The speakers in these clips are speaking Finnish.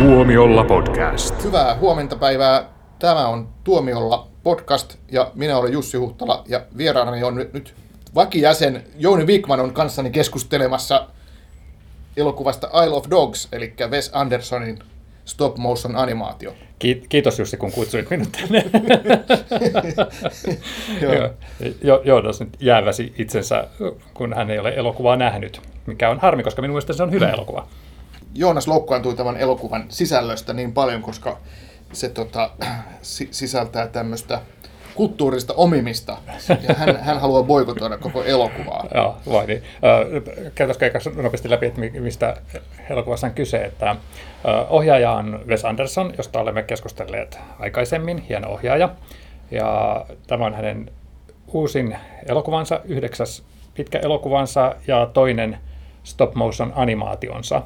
Tuomiolla podcast. Hyvää huomenta päivää. Tämä on Tuomiolla podcast ja minä olen Jussi Huhtala ja vieraanani on nyt, nyt vakijäsen Jouni Wikman on kanssani keskustelemassa elokuvasta Isle of Dogs, eli Wes Andersonin stop motion animaatio. Kiitos Jussi, kun kutsuit minut tänne. Joo. jo, Joonas nyt jääväsi itsensä, kun hän ei ole elokuvaa nähnyt, mikä on harmi, koska minun mielestä se on hyvä elokuva. Joonas loukkaantui tämän elokuvan sisällöstä niin paljon, koska se tota, si- sisältää tämmöistä kulttuurista omimista. Ja hän, hän haluaa boikotoida koko elokuvaa. Joo, vai niin. Käytäisikö eikä nopeasti läpi, että mi- mistä elokuvassa on kyse. Että, ohjaaja on Wes Anderson, josta olemme keskustelleet aikaisemmin, hieno ohjaaja. Ja tämä on hänen uusin elokuvansa, yhdeksäs pitkä elokuvansa ja toinen stop motion animaationsa.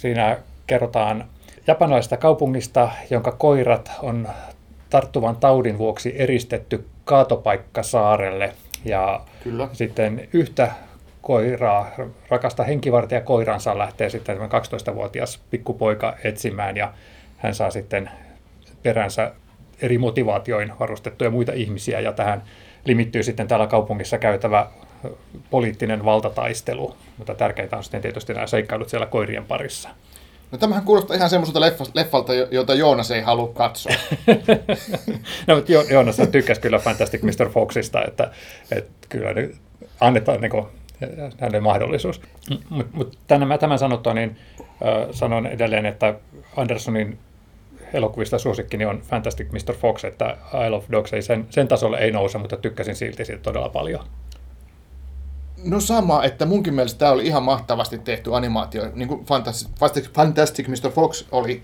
Siinä kerrotaan japanilaisesta kaupungista, jonka koirat on tarttuvan taudin vuoksi eristetty kaatopaikkasaarelle. Ja Kyllä. sitten yhtä koiraa, rakasta henkivartija koiransa lähtee sitten tämä 12-vuotias pikkupoika etsimään ja hän saa sitten peränsä eri motivaatioin varustettuja muita ihmisiä ja tähän limittyy sitten täällä kaupungissa käytävä poliittinen valtataistelu, mutta tärkeintä on sitten tietysti nämä seikkailut siellä koirien parissa. No tämähän kuulostaa ihan semmoiselta leffalta, leffalta, jo- jota Joonas ei halua katsoa. No, mutta Jo- Joonas tykkäsi kyllä Fantastic Mr. Foxista, että, että kyllä ne annetaan niin kuin, hänelle mahdollisuus. Mutta mut tämän, tämän sanottua, niin äh, sanon edelleen, että Andersonin elokuvista suosikkini on Fantastic Mr. Fox, että Isle of Dogs ei sen, sen tasolle ei nouse, mutta tykkäsin silti siitä todella paljon. No sama, että munkin mielestä tämä oli ihan mahtavasti tehty animaatio. Niin kuin Fantastic, Fantastic- Mr. Fox oli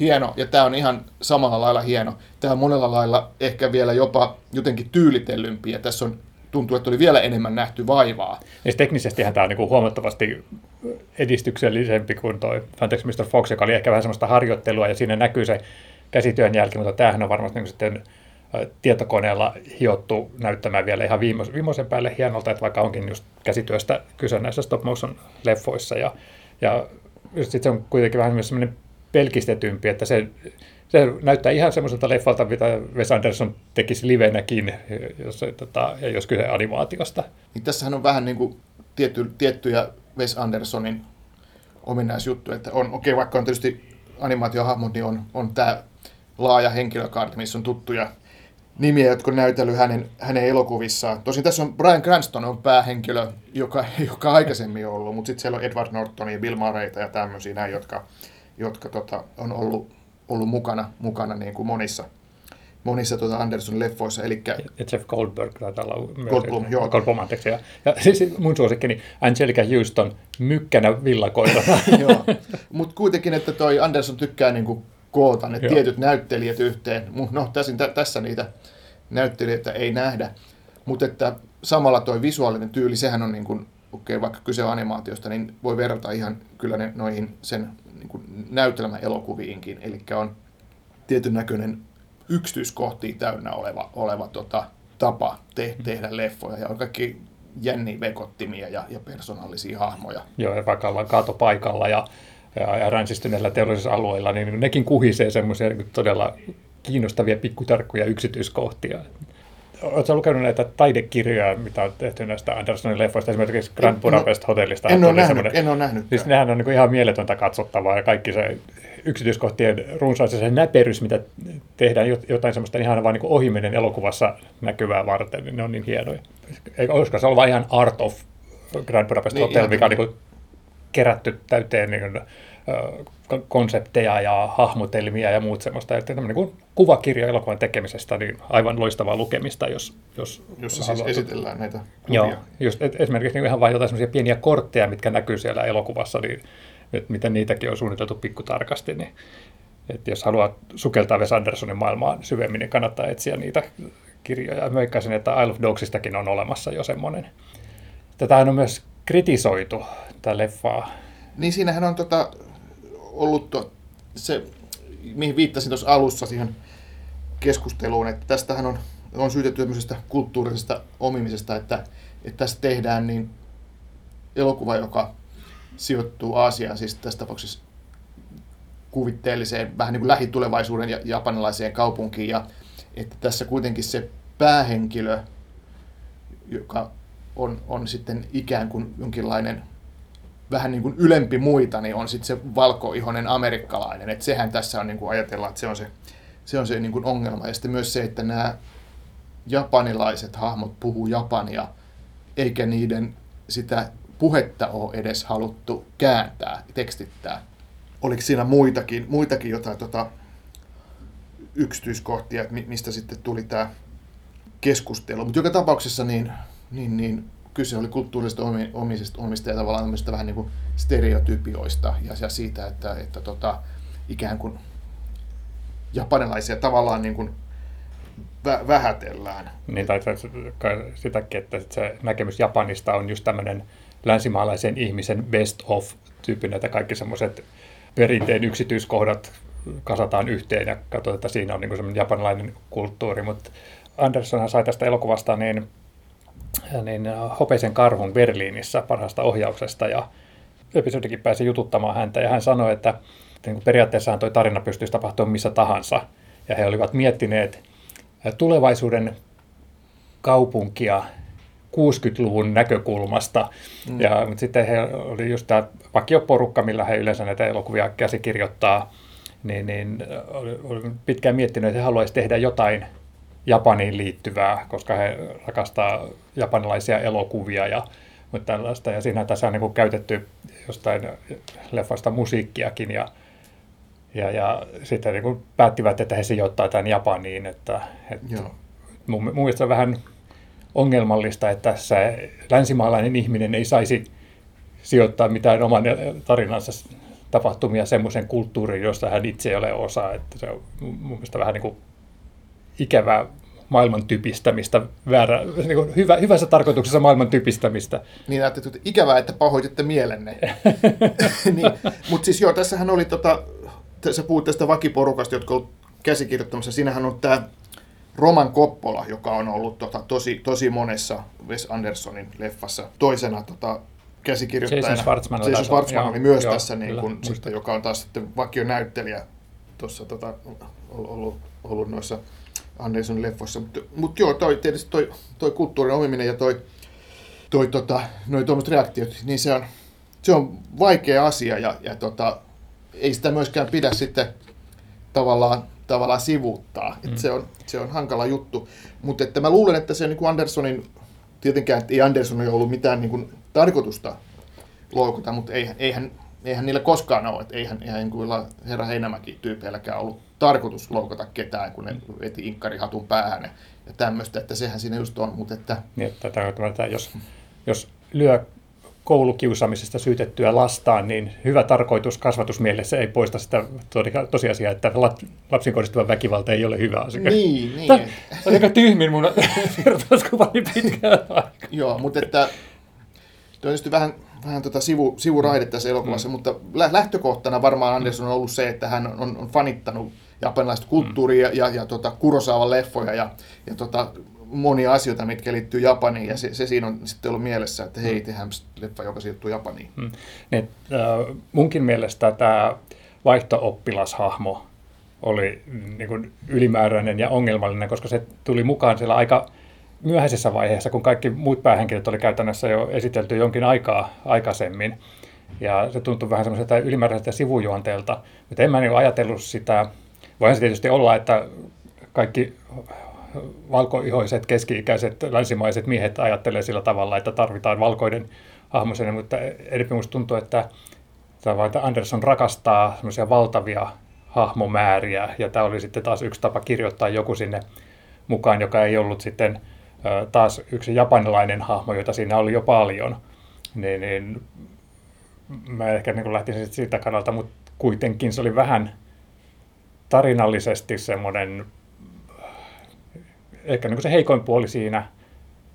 hieno, ja tämä on ihan samalla lailla hieno. Tämä on monella lailla ehkä vielä jopa jotenkin tyylitellympi, ja tässä on, tuntuu, että oli vielä enemmän nähty vaivaa. Ja siis teknisestihän tämä on niin huomattavasti edistyksellisempi kuin tuo Fantastic Mr. Fox, joka oli ehkä vähän semmoista harjoittelua, ja siinä näkyy se käsityön jälki, mutta tämähän on varmasti niin sitten tietokoneella hiottu näyttämään vielä ihan viimeisen päälle hienolta, että vaikka onkin just käsityöstä kyse näissä stop motion leffoissa, ja, ja sitten se on kuitenkin vähän myös semmoinen pelkistetympi, että se, se näyttää ihan semmoiselta leffalta, mitä Wes Anderson tekisi livenäkin, jos, tota, ja jos kyse animaatiosta. Niin tässähän on vähän niin kuin tietty, tiettyjä Wes Andersonin ominaisjuttuja, että on, okei, vaikka on tietysti animaatiohahmot, niin on, on tämä laaja henkilökaarti, missä on tuttuja nimiä, jotka on näytellyt hänen, hänen elokuvissaan. Tosin tässä on Brian Cranston on päähenkilö, joka, joka aikaisemmin on ollut, mutta sitten siellä on Edward Norton ja Bill Murrayta ja tämmöisiä näin, jotka, jotka tota, on ollut, ollut mukana, mukana niin kuin monissa, monissa tuota Andersonin leffoissa. Eli Ja Jeff Goldberg taitaa olla. Goldblum, joo. Goldblum, anteeksi. Ja, ja siis mun suosikkini Angelica Houston mykkänä villakoirana. Joo, mutta kuitenkin, että toi Anderson tykkää niinku koota ne Joo. tietyt näyttelijät yhteen. No, tässä, tässä niitä näyttelijöitä ei nähdä. Mutta että samalla toi visuaalinen tyyli, sehän on niin kuin, okei, vaikka kyse on animaatiosta, niin voi verrata ihan kyllä ne, noihin sen niin kuin näytelmäelokuviinkin. Eli on tietyn näköinen yksityiskohtia täynnä oleva, oleva tota, tapa te, tehdä leffoja. Ja on kaikki jänniä vekottimia ja, ja persoonallisia hahmoja. Joo, ja vaikka ollaan kaatopaikalla ja, ja, ja ränsistyneillä teollisilla alueilla, niin nekin kuhisee semmoisia niin todella kiinnostavia pikkutarkkuja yksityiskohtia. Oletko lukenut näitä taidekirjoja, mitä on tehty näistä Andersonin leffoista, esimerkiksi Grand En- Budapest Hotellista? En ole nähnyt, semmoinen- en ole nähnyt. Siis nehän on niin ihan mieletöntä katsottavaa ja kaikki se yksityiskohtien runsaus ja se näperys, mitä tehdään jot- jotain semmoista ihan vaan niin ohimenen elokuvassa näkyvää varten, niin ne on niin hienoja. Olisiko se ollut vain ihan Art of Grand Budapest Niin, Hotel, ihan mikä on niin kerätty täyteen niin konsepteja ja hahmotelmia ja muut semmoista. Että tämmöinen niin kuin kuvakirja elokuvan tekemisestä, niin aivan loistavaa lukemista, jos, jos, jossa siis haluaa- esitellään näitä kuvia. Joo, just et, esimerkiksi niin ihan vain jotain semmoisia pieniä kortteja, mitkä näkyy siellä elokuvassa, niin että miten niitäkin on suunniteltu pikkutarkasti, niin että jos haluaa sukeltaa Wes Andersonin maailmaan syvemmin, niin kannattaa etsiä niitä kirjoja. Möikkäisin, että Isle of Dogsistakin on olemassa jo semmoinen. Tätähän on myös kritisoitu, tätä leffaa. Niin siinähän on tota, ollut to, se, mihin viittasin tuossa alussa siihen keskusteluun, että tästähän on, on syytetty tämmöisestä kulttuurisesta omimisesta, että, että tässä tehdään niin elokuva, joka sijoittuu Aasiaan, siis tässä tapauksessa kuvitteelliseen, vähän niin kuin lähitulevaisuuden ja japanilaiseen kaupunkiin. Ja että tässä kuitenkin se päähenkilö, joka on, on sitten ikään kuin jonkinlainen vähän niin kuin ylempi muita, niin on sitten se valkoihoinen amerikkalainen. Että sehän tässä on, niin kuin ajatellaan, että se on se, se, on se niin kuin ongelma. Ja sitten myös se, että nämä japanilaiset hahmot puhuu japania, eikä niiden sitä puhetta ole edes haluttu kääntää, tekstittää. Oliko siinä muitakin, muitakin jotain tota, yksityiskohtia, mistä sitten tuli tämä keskustelu. Mutta joka tapauksessa niin, niin, niin kyse oli kulttuurisesta omisesta, omista ja tavallaan vähän niin kuin stereotypioista ja, ja siitä, että, että tota, ikään kuin japanilaisia tavallaan niin kuin vä- vähätellään. Niin, tai sitäkin, että se näkemys Japanista on just tämmöinen länsimaalaisen ihmisen best of tyyppinen, että kaikki semmoiset perinteen yksityiskohdat kasataan yhteen ja katsotaan, että siinä on niin semmoinen japanilainen kulttuuri, mutta Andersonhan sai tästä elokuvasta niin, niin hopeisen karhun Berliinissä parhaasta ohjauksesta ja episodikin pääsi jututtamaan häntä ja hän sanoi, että niin periaatteessahan tuo tarina pystyisi tapahtumaan missä tahansa ja he olivat miettineet tulevaisuuden kaupunkia 60-luvun näkökulmasta. Mm. Ja, mutta sitten he oli just tämä vakioporukka, millä he yleensä näitä elokuvia käsikirjoittaa, niin, niin oli, oli pitkään miettinyt, että he haluaisivat tehdä jotain Japaniin liittyvää, koska he rakastaa japanilaisia elokuvia ja tällaista. Ja siinä tässä on niin kuin käytetty jostain leffasta musiikkiakin ja, ja, ja sitten niin kuin päättivät, että he sijoittaa tämän Japaniin. Että, että mun, mun mielestä vähän ongelmallista, että se länsimaalainen ihminen ei saisi sijoittaa mitään oman tarinansa tapahtumia semmoisen kulttuuriin, josta hän itse ei ole osa. Että se on mun mielestä vähän niin kuin ikävää maailman typistämistä, väärä, niin kuin hyvä, hyvässä tarkoituksessa maailman typistämistä. Niin ajattelin, että ikävää, että pahoititte mielenne. niin, Mutta siis joo, tässähän oli, tota, sä puhuit tästä vakiporukasta, jotka ovat käsikirjoittamassa. Siinähän on tämä Roman Koppola, joka on ollut tota, tosi, tosi monessa Wes Andersonin leffassa toisena tota, käsikirjoittajana. Jason Schwartzman, Jason Schwartzman oli myös joo, tässä, niin kun, sitten, joka on taas sitten vakionäyttelijä tuossa tota, ollut, ollut noissa Andersonin leffoissa. Mutta mut joo, toi, tietysti toi, toi kulttuurin omiminen ja toi, toi tota, noi tuommoiset reaktiot, niin se on, se on vaikea asia ja, ja tota, ei sitä myöskään pidä sitten tavallaan tavallaan sivuuttaa. Mm. se, on, se on hankala juttu. Mutta että mä luulen, että se niin kuin Andersonin, tietenkään ei Anderson ole ollut mitään niin kuin tarkoitusta loukata, mutta eihän, eihän, eihän niillä koskaan ole. Että eihän, eihän kuin herra Heinämäki-tyypeilläkään ollut tarkoitus loukata ketään, kun ne veti inkkarihatun päähän ja tämmöistä, että sehän siinä just on. Mutta että... Niin, että, että jos, jos lyö koulukiusaamisesta syytettyä lastaan, niin hyvä tarkoitus kasvatusmielessä ei poista sitä tosiasiaa, että lapsiin kohdistuva väkivalta ei ole hyvä asia. Niin, niin. Tämä on aika tyhmin mun vertauskuvani pitkään aikaa. Joo, mutta että Tuo on vähän, vähän tota sivu, sivuraide tässä elokuvassa, mm. mutta lähtökohtana varmaan Anderson on ollut se, että hän on, on fanittanut japanilaista kulttuuria ja, ja, ja tota, Kurosaavan leffoja ja, ja tota, monia asioita, mitkä liittyy Japaniin, ja se, se siinä on sitten ollut mielessä, että hei, tehdään leffa, joka sijoittuu Japaniin. Hmm. Niin, äh, munkin mielestä tämä vaihto-oppilashahmo oli niin kuin ylimääräinen ja ongelmallinen, koska se tuli mukaan siellä aika myöhäisessä vaiheessa, kun kaikki muut päähenkilöt oli käytännössä jo esitelty jonkin aikaa aikaisemmin. Ja se tuntui vähän semmoiselta ylimääräiseltä sivujuonteelta, mutta en mä niin ajatellut sitä. Voihan se tietysti olla, että kaikki valkoihoiset, keski-ikäiset, länsimaiset miehet ajattelee sillä tavalla, että tarvitaan valkoinen hahmosena, mutta enemmän minusta tuntuu, että, että Anderson rakastaa semmoisia valtavia hahmomääriä, ja tämä oli sitten taas yksi tapa kirjoittaa joku sinne mukaan, joka ei ollut sitten taas yksi japanilainen hahmo, jota siinä oli jo paljon, niin, niin mä ehkä niin lähtisin siitä kannalta, mutta kuitenkin se oli vähän tarinallisesti semmoinen ehkä niin se heikoin puoli siinä,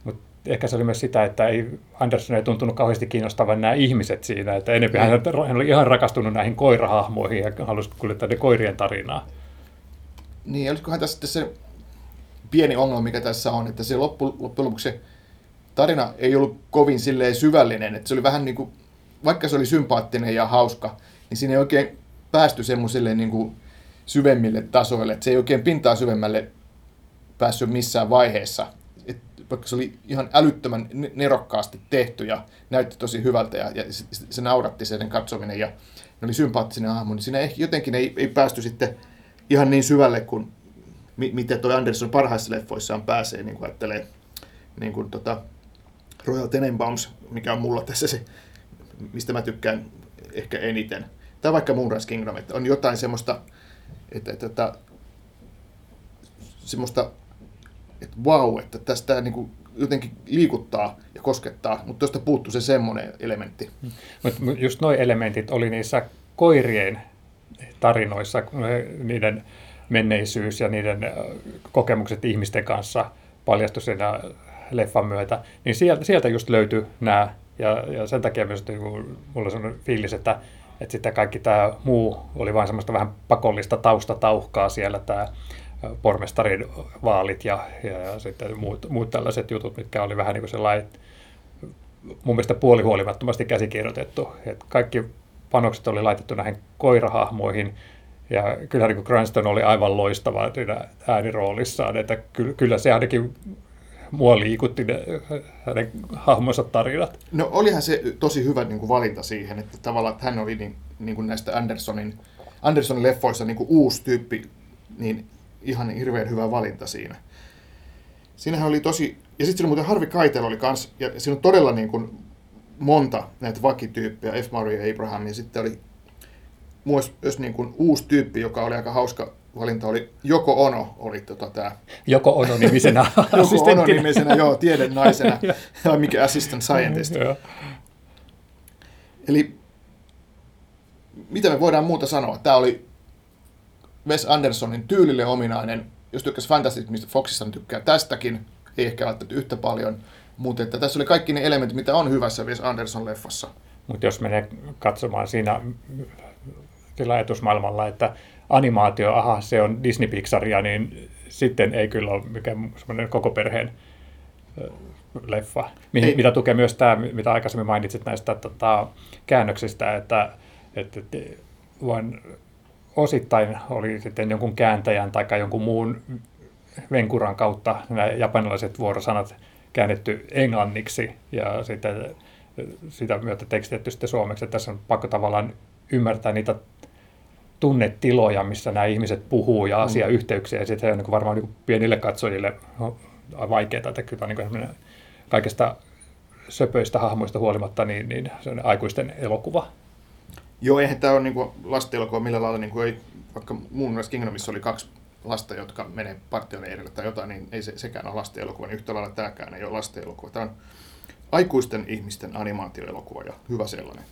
mutta ehkä se oli myös sitä, että ei, Anderson ei tuntunut kauheasti kiinnostavan nämä ihmiset siinä, että enemmän hän, hän oli ihan rakastunut näihin koirahahmoihin ja halusi kuljettaa ne koirien tarinaa. Niin, olisikohan tässä se pieni ongelma, mikä tässä on, että se loppu, loppujen lopuksi se tarina ei ollut kovin silleen syvällinen, että se oli vähän niin kuin, vaikka se oli sympaattinen ja hauska, niin siinä ei oikein päästy semmoiselle niin kuin syvemmille tasoille, että se ei oikein pintaa syvemmälle päässyt missään vaiheessa. Et vaikka se oli ihan älyttömän nerokkaasti tehty ja näytti tosi hyvältä ja, ja se, se nauratti sen katsominen ja ne oli sympaattinen hahmo, niin siinä ehkä jotenkin ei, ei päästy sitten ihan niin syvälle kuin miten tuo Anderson parhaissa leffoissaan pääsee, niin kuin ajattelee niin kuin tota Royal Tenenbaums, mikä on mulla tässä se, mistä mä tykkään ehkä eniten. Tai vaikka Moonrise Kingdom, että on jotain semmoista, että, että, että semmoista, että wow, että tästä niin kuin jotenkin liikuttaa ja koskettaa, mutta tuosta puuttuu se semmoinen elementti. Mutta just nuo elementit oli niissä koirien tarinoissa, niiden menneisyys ja niiden kokemukset ihmisten kanssa paljastui siinä leffan myötä, niin sieltä, sieltä just löytyi nämä, ja, ja sen takia myös niin mulla on sellainen fiilis, että, että sitten kaikki tämä muu oli vain semmoista vähän pakollista taustatauhkaa siellä, tämä pormestarin vaalit ja, ja, ja sitten muut, muut tällaiset jutut, mitkä oli vähän niin kuin sellainen, mun mielestä puolihuolimattomasti käsikirjoitettu. Että kaikki panokset oli laitettu näihin koirahahmoihin, ja kyllä niin Cranston oli aivan loistava siinä ääniroolissaan, että kyllä, kyllä se ainakin mua liikutti ne, hänen hahmonsa tarinat. No olihan se tosi hyvä niin kuin valinta siihen, että tavallaan että hän oli niin, niin kuin näistä Andersonin, Andersonin leffoissa niin kuin uusi tyyppi, niin ihan hirveän hyvä valinta siinä. Siinähän oli tosi, ja sitten muuten Harvi Kaitel oli kans, ja siinä on todella niin kuin monta näitä vakityyppejä, F. Murray Abraham, ja sitten oli myös niin kuin uusi tyyppi, joka oli aika hauska valinta, oli Joko Ono, oli tota tämä. Joko Ono nimisenä Joko Ono nimisenä, joo, tieden naisena, mikä assistant scientist. Eli mitä me voidaan muuta sanoa? Tämä oli Wes Andersonin tyylille ominainen. Jos tykkäsi Fantastic mistä Foxissa, niin tykkää tästäkin. Ei ehkä välttämättä yhtä paljon. Mutta että tässä oli kaikki ne elementit, mitä on hyvässä Wes Anderson-leffassa. Mutta jos menee katsomaan siinä sillä ajatusmaailmalla, että animaatio, aha, se on Disney-Pixaria, niin sitten ei kyllä ole mikään semmoinen koko perheen leffa. Mihin, mitä tukee myös tämä, mitä aikaisemmin mainitsit näistä tota, käännöksistä, että, että vain osittain oli sitten jonkun kääntäjän tai jonkun muun venkuran kautta nämä japanilaiset vuorosanat käännetty englanniksi ja sitten sitä myötä tekstitetty sitten suomeksi. Että tässä on pakko tavallaan ymmärtää niitä tunnetiloja, missä nämä ihmiset puhuu ja mm. asiayhteyksiä. Ja sitten on niin varmaan niin pienille katsojille vaikeaa, että kyllä niin kaikesta söpöistä hahmoista huolimatta niin, niin se on aikuisten elokuva. Joo, eihän tämä ole niin lasten elokuva millä lailla, niin kuin ei, vaikka muun muassa Kingdomissa oli kaksi lasta, jotka menee partioleirille tai jotain, niin ei se, sekään ole lasten elokuva, niin yhtä lailla tämäkään ei ole lasten elokuva. Tämä on aikuisten ihmisten animaatioelokuva ja hyvä sellainen.